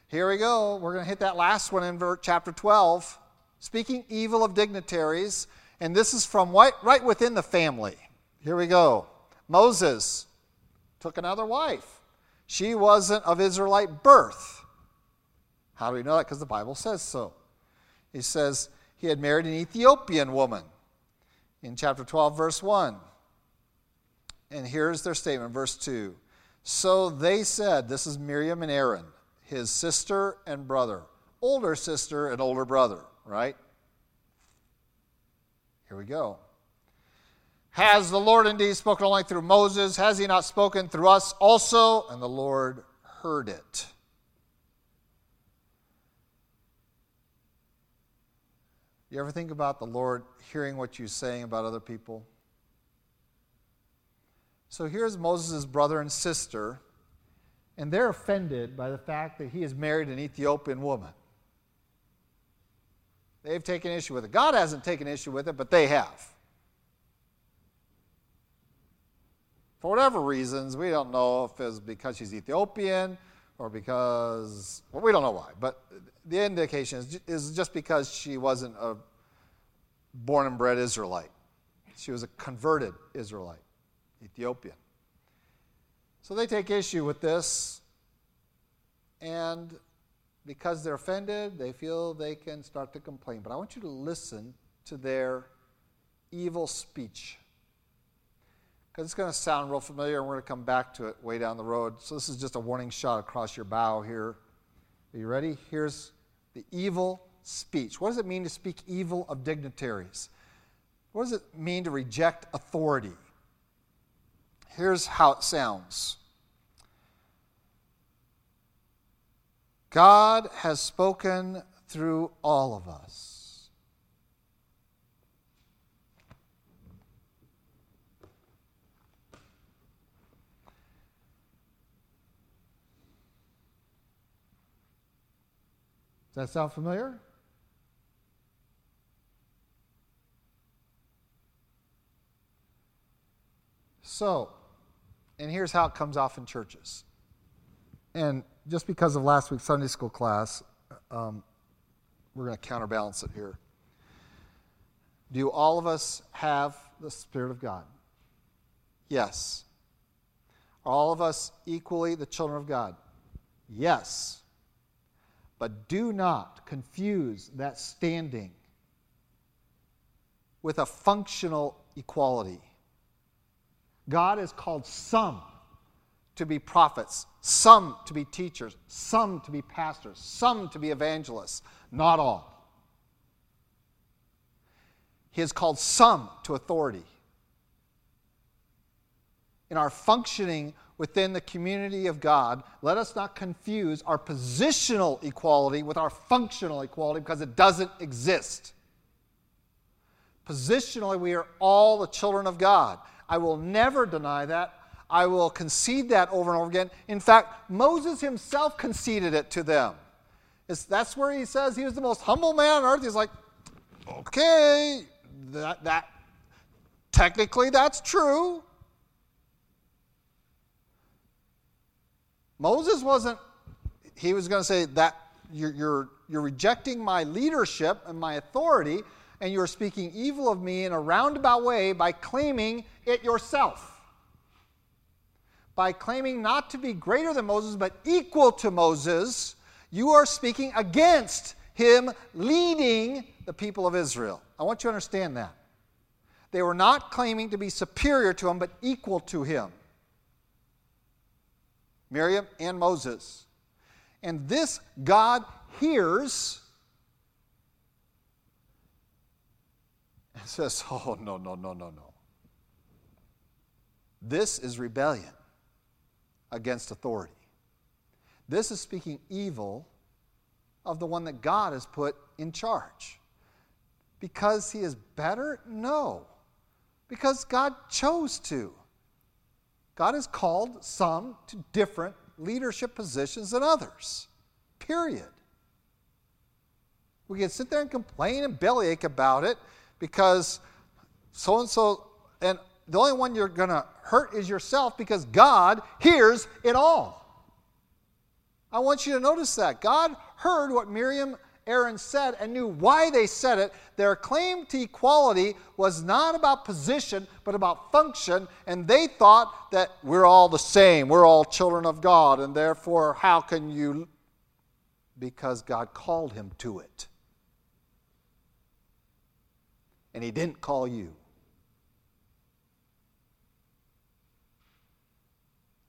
Here we go. We're going to hit that last one in chapter 12. Speaking evil of dignitaries. And this is from right, right within the family. Here we go. Moses took another wife. She wasn't of Israelite birth. How do we know that? Because the Bible says so. He says he had married an Ethiopian woman in chapter 12, verse 1. And here's their statement, verse 2. So they said, This is Miriam and Aaron, his sister and brother, older sister and older brother, right? Here we go. Has the Lord indeed spoken only through Moses? Has he not spoken through us also? And the Lord heard it. You ever think about the Lord hearing what you're saying about other people? So here's Moses' brother and sister, and they're offended by the fact that he has married an Ethiopian woman. They've taken issue with it. God hasn't taken issue with it, but they have. For whatever reasons, we don't know if it's because she's Ethiopian or because, well, we don't know why, but the indication is, is just because she wasn't a born and bred Israelite. She was a converted Israelite, Ethiopian. So they take issue with this, and because they're offended, they feel they can start to complain. But I want you to listen to their evil speech. Because it's going to sound real familiar, and we're going to come back to it way down the road. So, this is just a warning shot across your bow here. Are you ready? Here's the evil speech. What does it mean to speak evil of dignitaries? What does it mean to reject authority? Here's how it sounds God has spoken through all of us. Does that sound familiar? So, and here's how it comes off in churches. And just because of last week's Sunday school class, um, we're going to counterbalance it here. Do all of us have the Spirit of God? Yes. Are all of us equally the children of God? Yes. But do not confuse that standing with a functional equality. God has called some to be prophets, some to be teachers, some to be pastors, some to be evangelists, not all. He has called some to authority. In our functioning within the community of God, let us not confuse our positional equality with our functional equality because it doesn't exist. Positionally, we are all the children of God. I will never deny that. I will concede that over and over again. In fact, Moses himself conceded it to them. It's, that's where he says he was the most humble man on earth. He's like, okay, that, that technically that's true. Moses wasn't, he was going to say that you're, you're, you're rejecting my leadership and my authority and you are speaking evil of me in a roundabout way by claiming it yourself. By claiming not to be greater than Moses, but equal to Moses, you are speaking against him leading the people of Israel. I want you to understand that. They were not claiming to be superior to him, but equal to him. Miriam and Moses. And this God hears and says, Oh, no, no, no, no, no. This is rebellion against authority. This is speaking evil of the one that God has put in charge. Because he is better? No. Because God chose to. God has called some to different leadership positions than others. Period. We can sit there and complain and bellyache about it because so and so, and the only one you're going to hurt is yourself because God hears it all. I want you to notice that. God heard what Miriam Aaron said and knew why they said it. Their claim to equality was not about position, but about function, and they thought that we're all the same. We're all children of God, and therefore, how can you? Because God called him to it. And he didn't call you.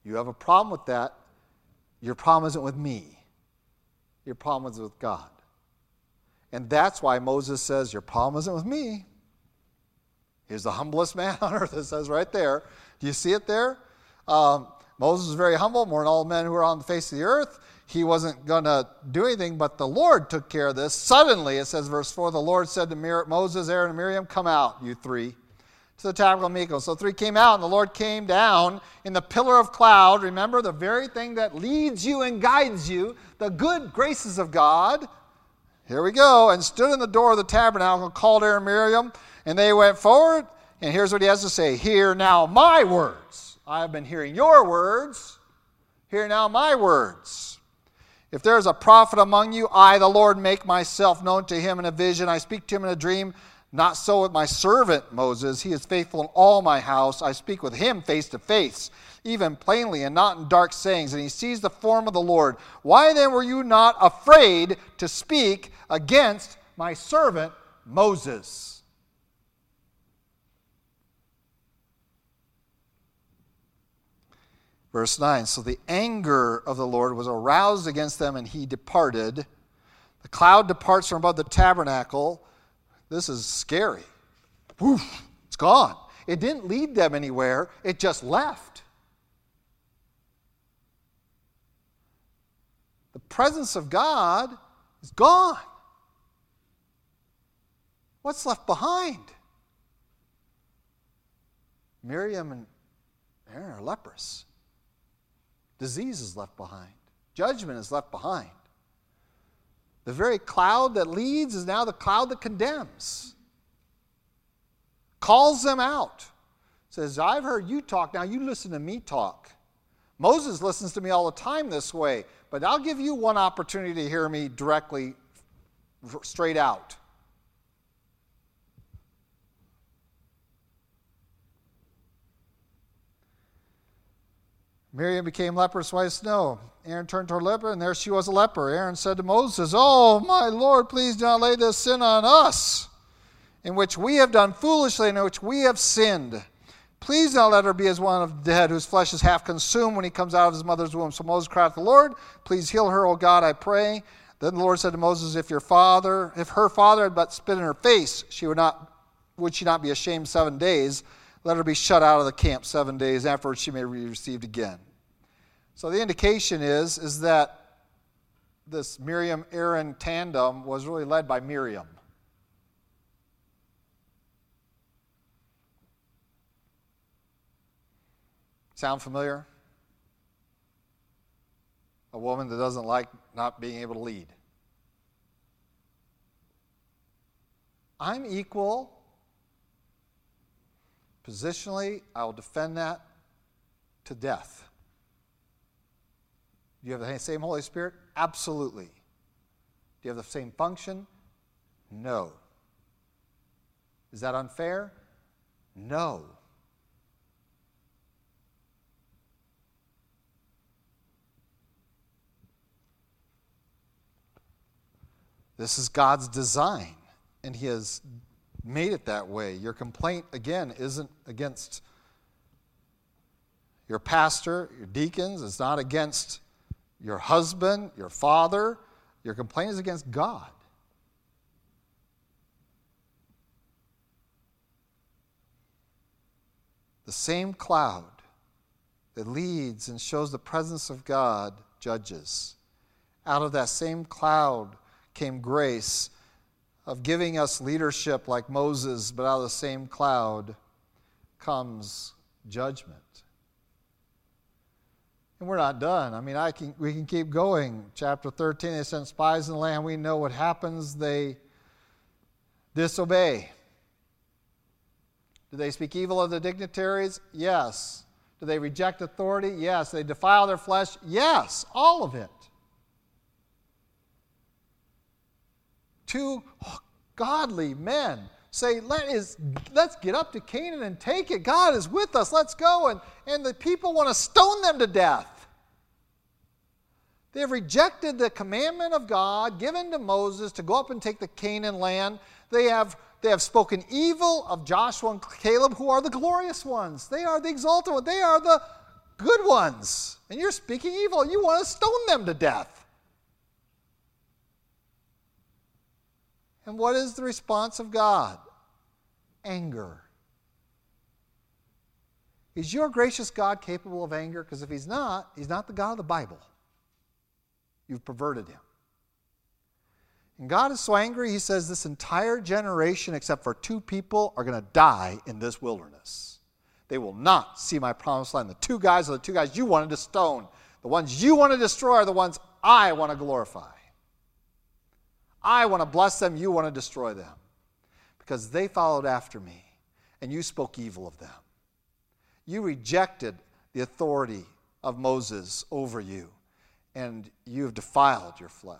You have a problem with that. Your problem isn't with me, your problem is with God. And that's why Moses says, Your problem isn't with me. He's the humblest man on earth, it says right there. Do you see it there? Um, Moses was very humble, more than all men who are on the face of the earth. He wasn't going to do anything, but the Lord took care of this. Suddenly, it says, verse 4 the Lord said to Moses, Aaron, and Miriam, Come out, you three to the tabernacle of meeting. So three came out, and the Lord came down in the pillar of cloud. Remember, the very thing that leads you and guides you, the good graces of God. Here we go. And stood in the door of the tabernacle, called Aaron and Miriam, and they went forward. And here's what he has to say Hear now my words. I have been hearing your words. Hear now my words. If there is a prophet among you, I, the Lord, make myself known to him in a vision. I speak to him in a dream. Not so with my servant Moses. He is faithful in all my house. I speak with him face to face, even plainly, and not in dark sayings. And he sees the form of the Lord. Why then were you not afraid to speak against my servant Moses? Verse 9 So the anger of the Lord was aroused against them, and he departed. The cloud departs from above the tabernacle this is scary. Woof, it's gone. It didn't lead them anywhere, it just left. The presence of God is gone. What's left behind? Miriam and Aaron are leprous. Disease is left behind. Judgment is left behind. The very cloud that leads is now the cloud that condemns. Calls them out. Says, I've heard you talk, now you listen to me talk. Moses listens to me all the time this way, but I'll give you one opportunity to hear me directly, straight out. Miriam became leprous white snow. Aaron turned to her leper, and there she was a leper. Aaron said to Moses, Oh, my Lord, please do not lay this sin on us, in which we have done foolishly, in which we have sinned. Please not let her be as one of the dead, whose flesh is half consumed when he comes out of his mother's womb. So Moses cried to the Lord, Please heal her, O God, I pray. Then the Lord said to Moses, If your father, if her father had but spit in her face, she would not would she not be ashamed seven days? Let her be shut out of the camp seven days. Afterwards, she may be received again. So the indication is, is that this Miriam Aaron tandem was really led by Miriam. Sound familiar? A woman that doesn't like not being able to lead. I'm equal Positionally, I will defend that to death. Do you have the same Holy Spirit? Absolutely. Do you have the same function? No. Is that unfair? No. This is God's design, and He has made it that way. Your complaint, again, isn't against your pastor, your deacons, it's not against your husband, your father. Your complaint is against God. The same cloud that leads and shows the presence of God judges. Out of that same cloud came grace of giving us leadership like Moses, but out of the same cloud comes judgment. And we're not done. I mean, I can, we can keep going. Chapter 13, they sent spies in the land. We know what happens. They disobey. Do they speak evil of the dignitaries? Yes. Do they reject authority? Yes. They defile their flesh? Yes. All of it. Two oh, godly men say, Let is, let's get up to Canaan and take it. God is with us. Let's go. And, and the people want to stone them to death. They have rejected the commandment of God given to Moses to go up and take the Canaan land. They have, they have spoken evil of Joshua and Caleb, who are the glorious ones. They are the exalted ones. They are the good ones. And you're speaking evil. You want to stone them to death. And what is the response of God? Anger. Is your gracious God capable of anger? Because if he's not, he's not the God of the Bible. You've perverted him. And God is so angry, he says this entire generation, except for two people, are going to die in this wilderness. They will not see my promised land. The two guys are the two guys you wanted to stone. The ones you want to destroy are the ones I want to glorify. I want to bless them, you want to destroy them. Because they followed after me, and you spoke evil of them. You rejected the authority of Moses over you and you have defiled your flesh.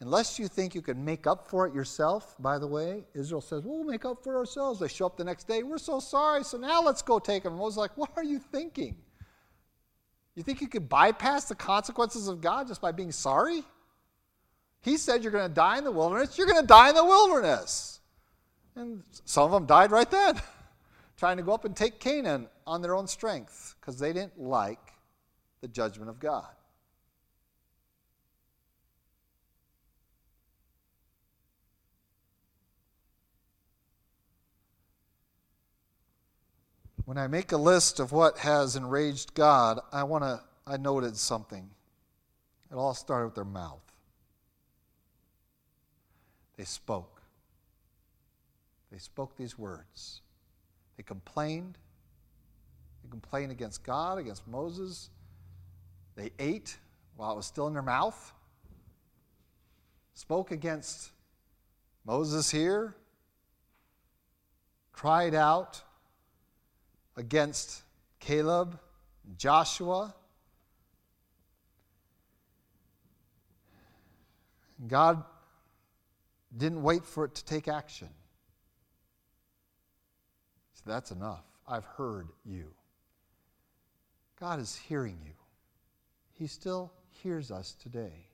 Unless you think you can make up for it yourself, by the way, Israel says, well, we'll make up for ourselves. They show up the next day, we're so sorry, so now let's go take them. Moses like, what are you thinking? You think you could bypass the consequences of God just by being sorry? He said you're going to die in the wilderness, you're going to die in the wilderness. And some of them died right then, trying to go up and take Canaan on their own strength because they didn't like the judgment of God. When I make a list of what has enraged God, I want to I noted something. It all started with their mouth. They spoke. They spoke these words. They complained. They complained against God, against Moses, they ate while it was still in their mouth, spoke against Moses here, cried out against Caleb, Joshua. God didn't wait for it to take action. So that's enough. I've heard you. God is hearing you. He still hears us today.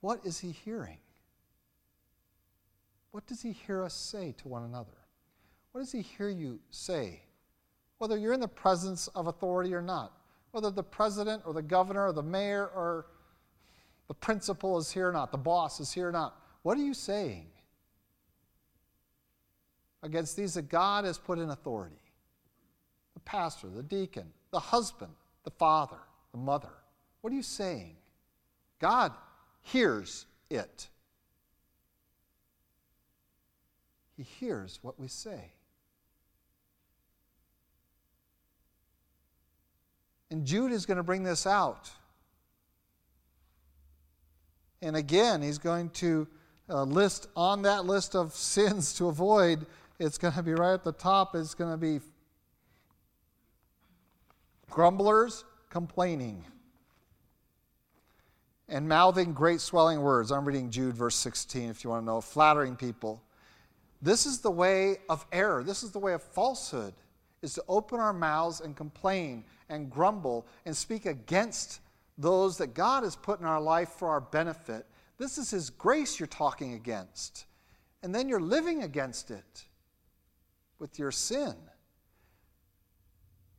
What is He hearing? What does He hear us say to one another? What does He hear you say? Whether you're in the presence of authority or not, whether the president or the governor or the mayor or the principal is here or not, the boss is here or not, what are you saying against these that God has put in authority? The pastor, the deacon, the husband, the father the mother. What are you saying? God hears it. He hears what we say. And Jude is going to bring this out. And again, he's going to uh, list on that list of sins to avoid, it's going to be right at the top, it's going to be grumblers, complaining and mouthing great swelling words. I'm reading Jude, verse 16, if you want to know, flattering people. This is the way of error. This is the way of falsehood, is to open our mouths and complain and grumble and speak against those that God has put in our life for our benefit. This is His grace you're talking against. And then you're living against it with your sin.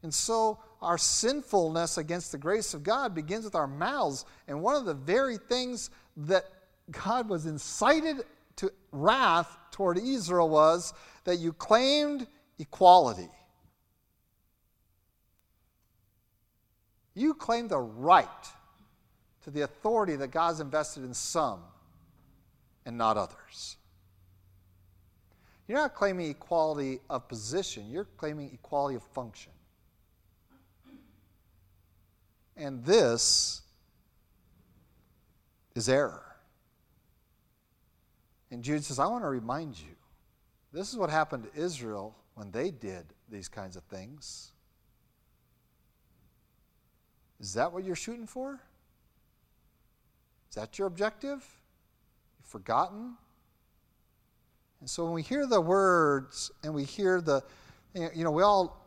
And so our sinfulness against the grace of God begins with our mouths. And one of the very things that God was incited to wrath toward Israel was that you claimed equality. You claimed the right to the authority that God's invested in some and not others. You're not claiming equality of position, you're claiming equality of function. And this is error. And Jude says, I want to remind you this is what happened to Israel when they did these kinds of things. Is that what you're shooting for? Is that your objective? You've forgotten? And so when we hear the words and we hear the, you know, we all,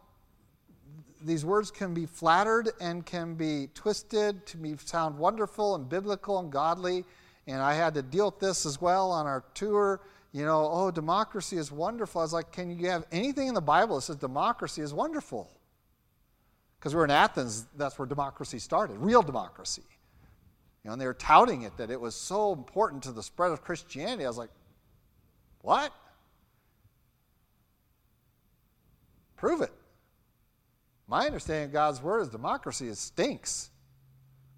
these words can be flattered and can be twisted to be, sound wonderful and biblical and godly. And I had to deal with this as well on our tour. You know, oh, democracy is wonderful. I was like, can you have anything in the Bible that says democracy is wonderful? Because we were in Athens, that's where democracy started, real democracy. You know, and they were touting it that it was so important to the spread of Christianity. I was like, what? Prove it. My understanding of God's word is democracy is stinks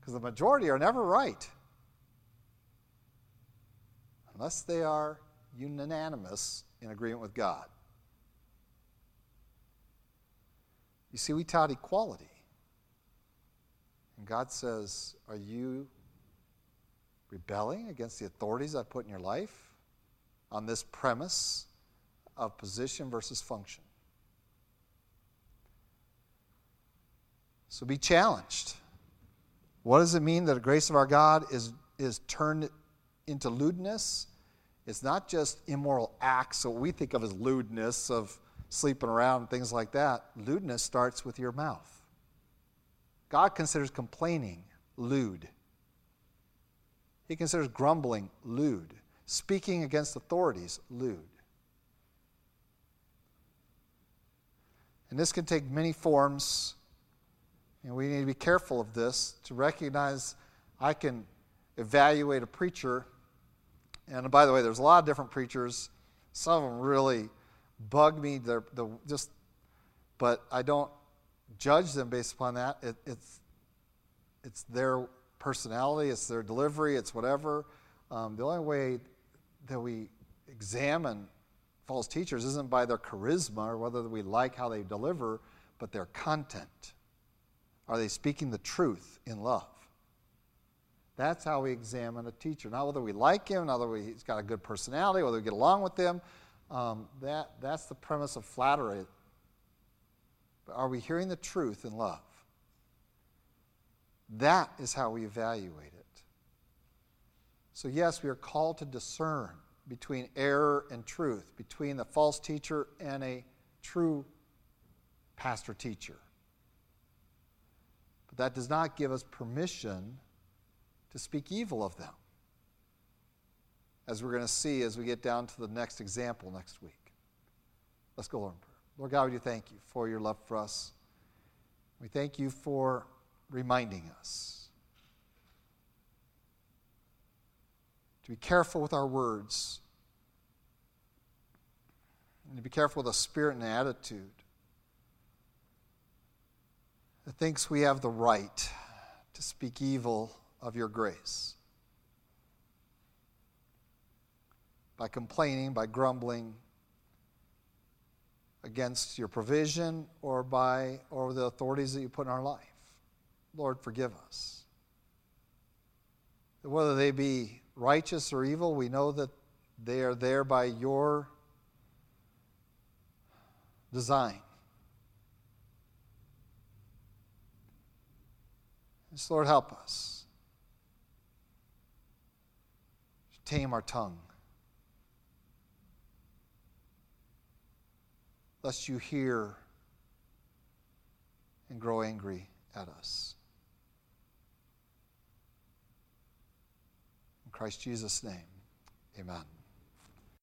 because the majority are never right unless they are unanimous in agreement with God. You see, we tout equality. And God says, Are you rebelling against the authorities I've put in your life on this premise of position versus function? So be challenged. What does it mean that the grace of our God is, is turned into lewdness? It's not just immoral acts, so we think of as lewdness of sleeping around and things like that. Lewdness starts with your mouth. God considers complaining lewd. He considers grumbling lewd. Speaking against authorities lewd. And this can take many forms and we need to be careful of this to recognize I can evaluate a preacher. And by the way, there's a lot of different preachers. Some of them really bug me. They're, the just, but I don't judge them based upon that. It, it's, it's their personality, it's their delivery, it's whatever. Um, the only way that we examine false teachers isn't by their charisma or whether we like how they deliver, but their content. Are they speaking the truth in love? That's how we examine a teacher. Not whether we like him, not whether he's got a good personality, whether we get along with him. Um, that, that's the premise of flattery. But are we hearing the truth in love? That is how we evaluate it. So, yes, we are called to discern between error and truth, between the false teacher and a true pastor teacher. But that does not give us permission to speak evil of them. As we're going to see as we get down to the next example next week. Let's go, Lord. Lord God, we thank you for your love for us. We thank you for reminding us to be careful with our words and to be careful with a spirit and attitude that thinks we have the right to speak evil of your grace. By complaining, by grumbling against your provision or by or the authorities that you put in our life. Lord, forgive us. Whether they be righteous or evil, we know that they are there by your design. Just, Lord, help us tame our tongue. Lest you hear and grow angry at us. In Christ Jesus' name, amen.